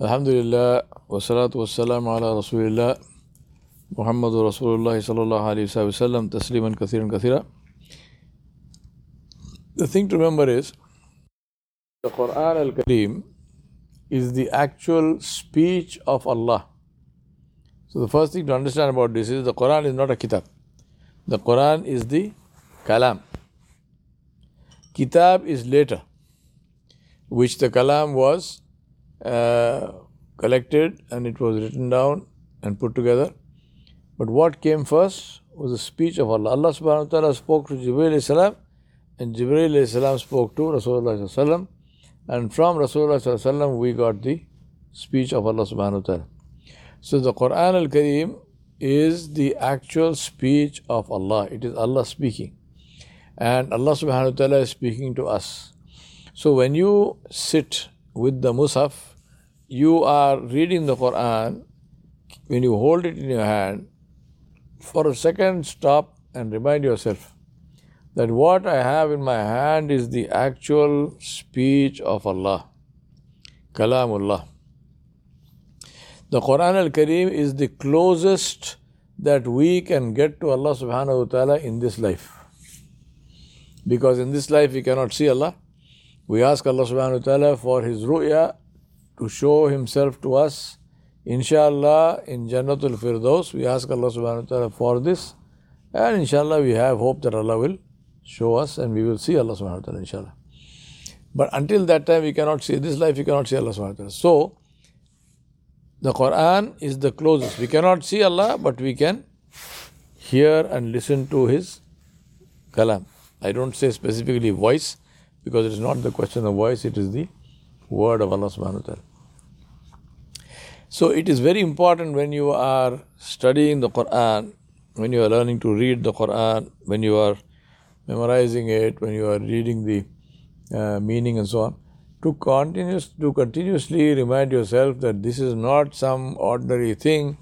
Alhamdulillah, wassalatu wassalamu ala Rasulillah, Muhammadu Rasulullah sallallahu alayhi wa sallam, tasliman kathiran kathira. The thing to remember is, the Quran al-Kareem is the actual speech of Allah. So the first thing to understand about this is the Quran is not a kitab. The Quran is the kalam. Kitab is later, which the kalam was uh, collected and it was written down and put together. But what came first was the speech of Allah. Allah subhanahu wa ta'ala spoke to Jibreel salam and Jibreel salam spoke to Rasulullah sallam and from Rasulullah sallam we got the speech of Allah subhanahu wa ta'ala. So the Quran al-Kareem is the actual speech of Allah. It is Allah speaking. And Allah subhanahu wa ta'ala is speaking to us. So when you sit with the Mushaf, you are reading the Quran, when you hold it in your hand, for a second stop and remind yourself that what I have in my hand is the actual speech of Allah. Kalamullah. The Quran al Kareem is the closest that we can get to Allah subhanahu wa ta'ala in this life. Because in this life we cannot see Allah. We ask Allah subhanahu wa ta'ala for His ru'ya to show Himself to us. Inshallah, in Jannatul Firdaus, we ask Allah subhanahu wa ta'ala for this. And inshallah, we have hope that Allah will show us and we will see Allah subhanahu wa ta'ala, inshallah. But until that time, we cannot see. This life, we cannot see Allah subhanahu wa ta'ala. So, the Quran is the closest. We cannot see Allah, but we can hear and listen to His kalam. I don't say specifically voice because it is not the question of voice, it is the word of Allah subhanahu wa ta'ala. So it is very important when you are studying the Quran, when you are learning to read the Quran, when you are memorizing it, when you are reading the uh, meaning and so on, to continuous to continuously remind yourself that this is not some ordinary thing,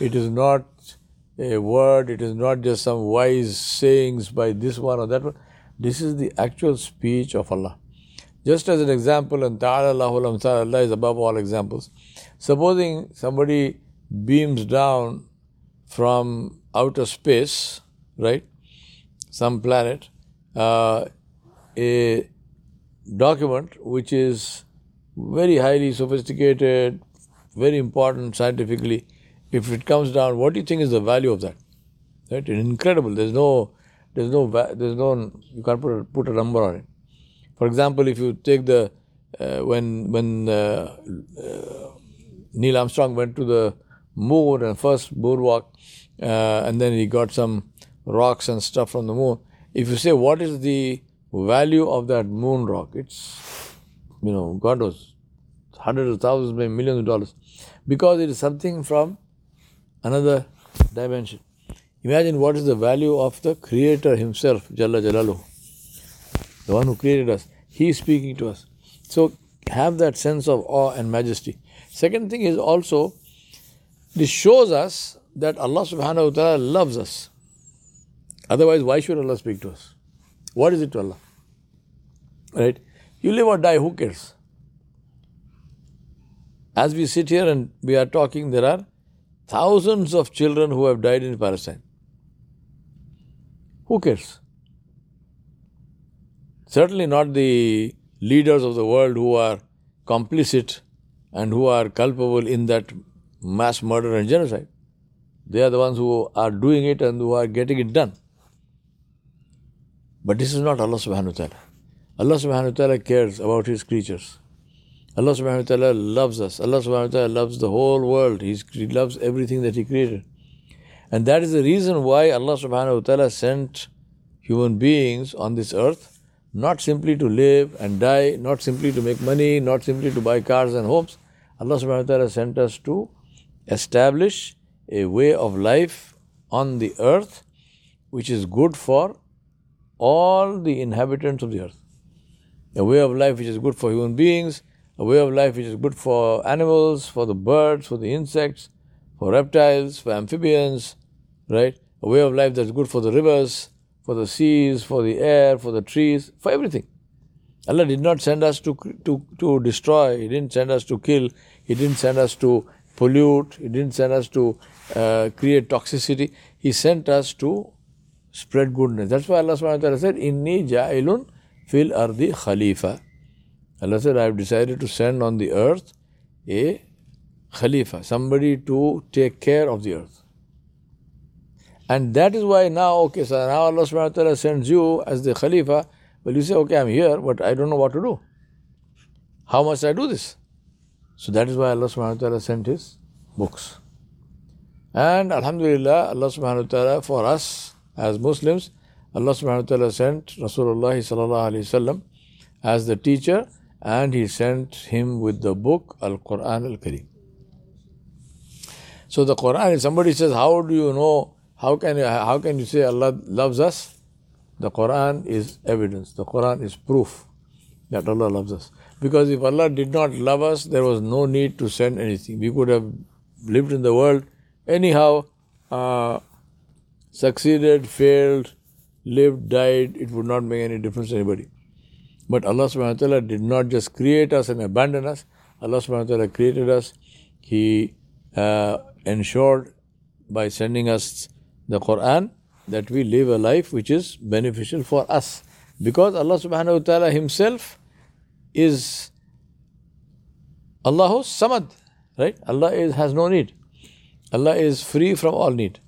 it is not a word, it is not just some wise sayings by this one or that one. This is the actual speech of Allah. Just as an example, and Ta'ala Allahul Allah is above all examples. Supposing somebody beams down from outer space, right, some planet, uh, a document which is very highly sophisticated, very important scientifically, if it comes down, what do you think is the value of that? Right? Incredible. There's no, there's no, there's no, you can't put a, put a number on it. For example, if you take the, uh, when, when uh, uh, Neil Armstrong went to the moon and first moonwalk, uh, and then he got some rocks and stuff from the moon. If you say, what is the value of that moon rock? It's, you know, God knows, hundreds of thousands, maybe millions of dollars. Because it is something from another dimension. Imagine what is the value of the Creator Himself, Jalla Jalalu, the one who created us. He is speaking to us. So have that sense of awe and majesty. Second thing is also, this shows us that Allah subhanahu wa ta'ala loves us. Otherwise, why should Allah speak to us? What is it to Allah? Right? You live or die, who cares? As we sit here and we are talking, there are thousands of children who have died in Palestine. Who cares? Certainly not the leaders of the world who are complicit and who are culpable in that mass murder and genocide. They are the ones who are doing it and who are getting it done. But this is not Allah subhanahu wa ta'ala. Allah subhanahu wa ta'ala cares about His creatures. Allah subhanahu wa ta'ala loves us. Allah subhanahu wa ta'ala loves the whole world. He loves everything that He created. And that is the reason why Allah subhanahu wa ta'ala sent human beings on this earth, not simply to live and die, not simply to make money, not simply to buy cars and homes. Allah subhanahu wa ta'ala sent us to establish a way of life on the earth which is good for all the inhabitants of the earth. A way of life which is good for human beings, a way of life which is good for animals, for the birds, for the insects, for reptiles, for amphibians, right? A way of life that's good for the rivers, for the seas, for the air, for the trees, for everything. Allah did not send us to, to, to destroy, He didn't send us to kill, He didn't send us to pollute. He didn't send us to uh, create toxicity. He sent us to spread goodness. That's why Allah subhanahu wa ta'ala said, Inni ja'ilun fil ardi khalifa. Allah said, I have decided to send on the earth a khalifa, somebody to take care of the earth. And that is why now, okay, so now Allah subhanahu wa ta'ala sends you as the khalifa. Well, you say, okay, I'm here, but I don't know what to do. How must I do this? So that is why Allah subhanahu wa ta'ala sent His books. And Alhamdulillah, Allah subhanahu wa ta'ala, for us as Muslims, Allah subhanahu wa ta'ala sent Rasulullah sallallahu alayhi wasallam as the teacher and He sent him with the book Al Quran Al Kareem. So the Quran, if somebody says, How do you know? How can you, how can you say Allah loves us? The Quran is evidence. The Quran is proof that Allah loves us. Because if Allah did not love us, there was no need to send anything. We could have lived in the world anyhow, uh, succeeded, failed, lived, died. It would not make any difference to anybody. But Allah subhanahu wa ta'ala did not just create us and abandon us. Allah subhanahu wa ta'ala created us. He uh, ensured by sending us the Quran that we live a life which is beneficial for us. Because Allah subhanahu wa ta'ala Himself is Allahu Samad, right? Allah is, has no need. Allah is free from all need.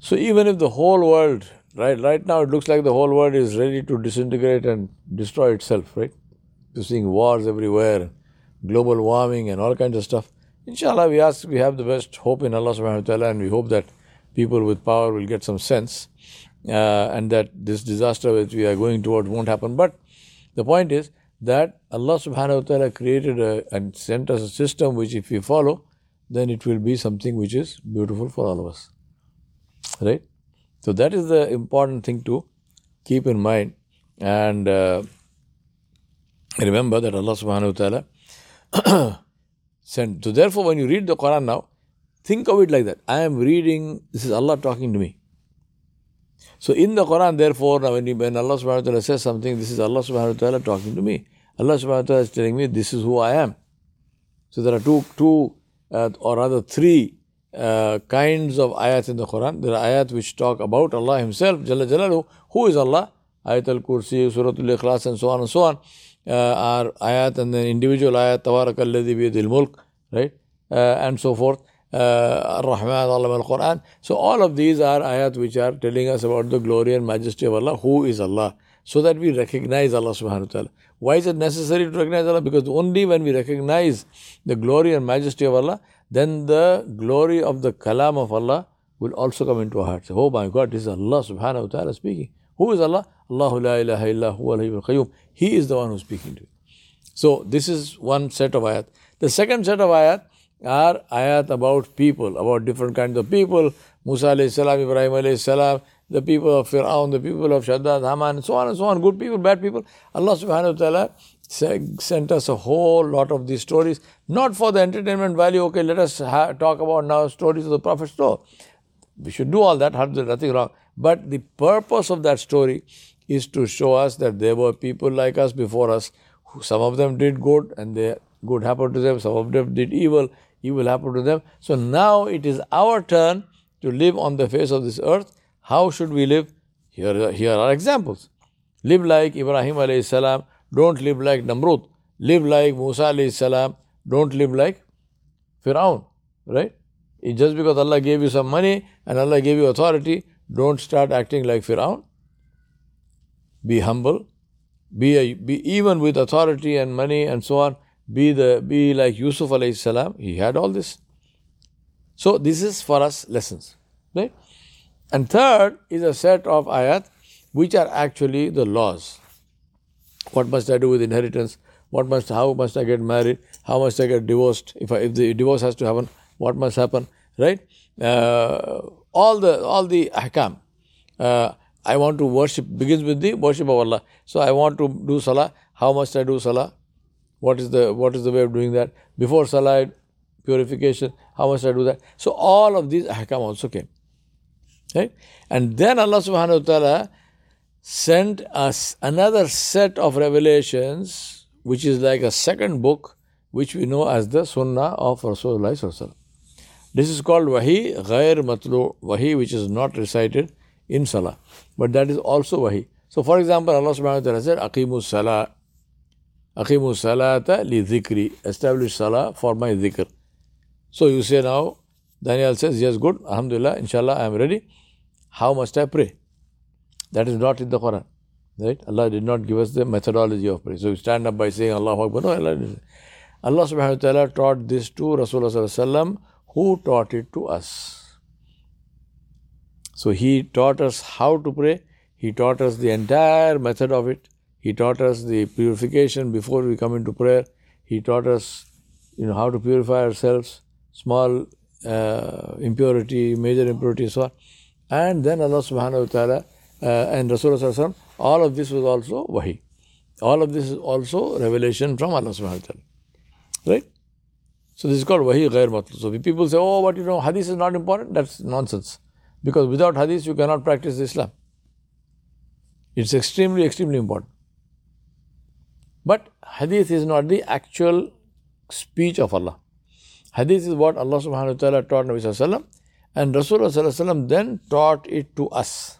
So even if the whole world, right, right now it looks like the whole world is ready to disintegrate and destroy itself, right? You're seeing wars everywhere, global warming and all kinds of stuff. Inshallah, we ask, we have the best hope in Allah subhanahu wa ta'ala and we hope that people with power will get some sense uh, and that this disaster which we are going towards won't happen. But the point is that Allah subhanahu wa ta'ala created a, and sent us a system which if we follow, then it will be something which is beautiful for all of us. Right? So that is the important thing to keep in mind. And uh, remember that Allah subhanahu wa ta'ala sent. So therefore when you read the Quran now, think of it like that. I am reading, this is Allah talking to me. So in the Quran, therefore, when, when Allah subhanahu wa ta'ala says something, this is Allah subhanahu wa ta'ala talking to me. Allah subhanahu wa ta'ala is telling me this is who I am. So there are two, two uh, or rather three uh, kinds of ayat in the Quran. There are ayat which talk about Allah Himself, Jalla Jalalu, who is Allah, Ayat al Kursi, Suratul Ikhlas, and so on and so on, are ayat and then individual ayat, Tabarakalladhi biyadil mulk, right, uh, and so forth. Uh, Ar-Rahman, 'allamal-Quran. So all of these are ayat which are telling us about the glory and majesty of Allah, who is Allah, so that we recognize Allah subhanahu wa ta'ala. Why is it necessary to recognize Allah? Because only when we recognize the glory and majesty of Allah, then the glory of the kalam of Allah will also come into our hearts. Oh my God, this is Allah subhanahu wa ta'ala speaking. Who is Allah? Allahu la ilaha illa huwa qayyum. He is the one who's speaking to you. So this is one set of ayat. The second set of ayat are ayat about people, about different kinds of people. Musa alayhi salam, Ibrahim alayhi salam, the people of Fir'aun, the people of Shaddad, Haman, and so on and so on, good people, bad people. Allah subhanahu wa ta'ala sent us a whole lot of these stories, not for the entertainment value, okay, let us ha- talk about now stories of the Prophet. No, we should do all that, nothing wrong. But the purpose of that story is to show us that there were people like us before us, who, some of them did good and they, good happened to them, some of them did evil, evil happened to them. So now it is our turn to live on the face of this earth. How should we live? Here, here are examples. Live like Ibrahim alayhi salam. Don't live like Namrud. Live like Musa alayhi salam. Don't live like Firaun. Right? Just because Allah gave you some money and Allah gave you authority, don't start acting like Firaun. Be humble. Be, a, be even with authority and money and so on be the be like Yusuf alayhi salam. He had all this. So this is for us lessons. Right? And third is a set of ayat which are actually the laws. What must I do with inheritance? What must how must I get married? How must I get divorced? If I, if the divorce has to happen, what must happen? Right? Uh, all the all the ahkam. Uh, I want to worship begins with the worship of Allah. So I want to do salah. How must I do salah? What is the what is the way of doing that? Before salah, purification, how must I do that? So all of these ahkam also came. Right? And then Allah subhanahu wa ta'ala sent us another set of revelations, which is like a second book, which we know as the Sunnah of Rasulullah. This is called Wahi Ghair Matlu, Wahi which is not recited in Salah. But that is also Wahi. So, for example, Allah subhanahu wa ta'ala said, Aqimu Salah, Aqimu Salata li dhikri, establish Salah for my dhikr. So, you say now, Daniel says, Yes, good, Alhamdulillah, inshallah, I am ready. How must I pray? That is not in the Quran. Right? Allah did not give us the methodology of prayer. So you stand up by saying Allah Akbar. No, Allah didn't. Allah subhanahu wa ta'ala taught this to Rasulullah who taught it to us. So he taught us how to pray. He taught us the entire method of it. He taught us the purification before we come into prayer. He taught us, you know, how to purify ourselves, small uh, impurity, major impurity, so on. And then Allah subhanahu wa ta'ala uh, and Rasulullah all of this was also wahi. All of this is also revelation from Allah subhanahu wa ta'ala. Right? So this is called wahi ghair matlu. So people say, oh, but you know, hadith is not important. That's nonsense. Because without hadith, you cannot practice Islam. It's extremely, extremely important. But hadith is not the actual speech of Allah. Hadith is what Allah subhanahu wa ta'ala taught Nabi sallallahu and Rasulullah then taught it to us.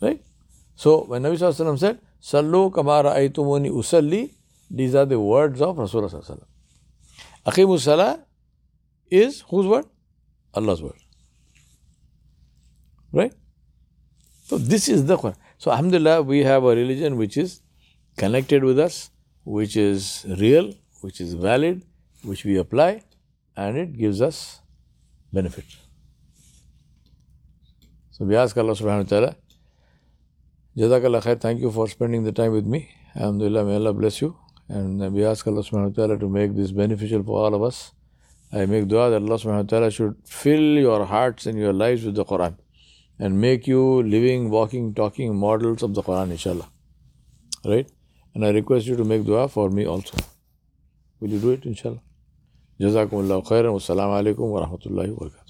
Right? So when Nabi Sallallahu said, Sallu kama ra'aytumuni usalli, these are the words of Rasulullah Sallallahu Aqimu salah is whose word? Allah's word. Right? So this is the Quran. So Alhamdulillah, we have a religion which is connected with us, which is real, which is valid, which we apply, and it gives us benefit. So we ask Allah subhanahu wa ta'ala Jazakallah khair. Thank you for spending the time with me. Alhamdulillah, may Allah bless you. And we ask Allah subhanahu wa ta'ala to make this beneficial for all of us. I make dua that Allah subhanahu wa ta'ala should fill your hearts and your lives with the Quran and make you living, walking, talking models of the Quran, inshallah. Right? And I request you to make dua for me also. Will you do it, inshallah? Jazakumullah khairan. Wassalamu alaikum wa rahmatullahi wa barakatuh.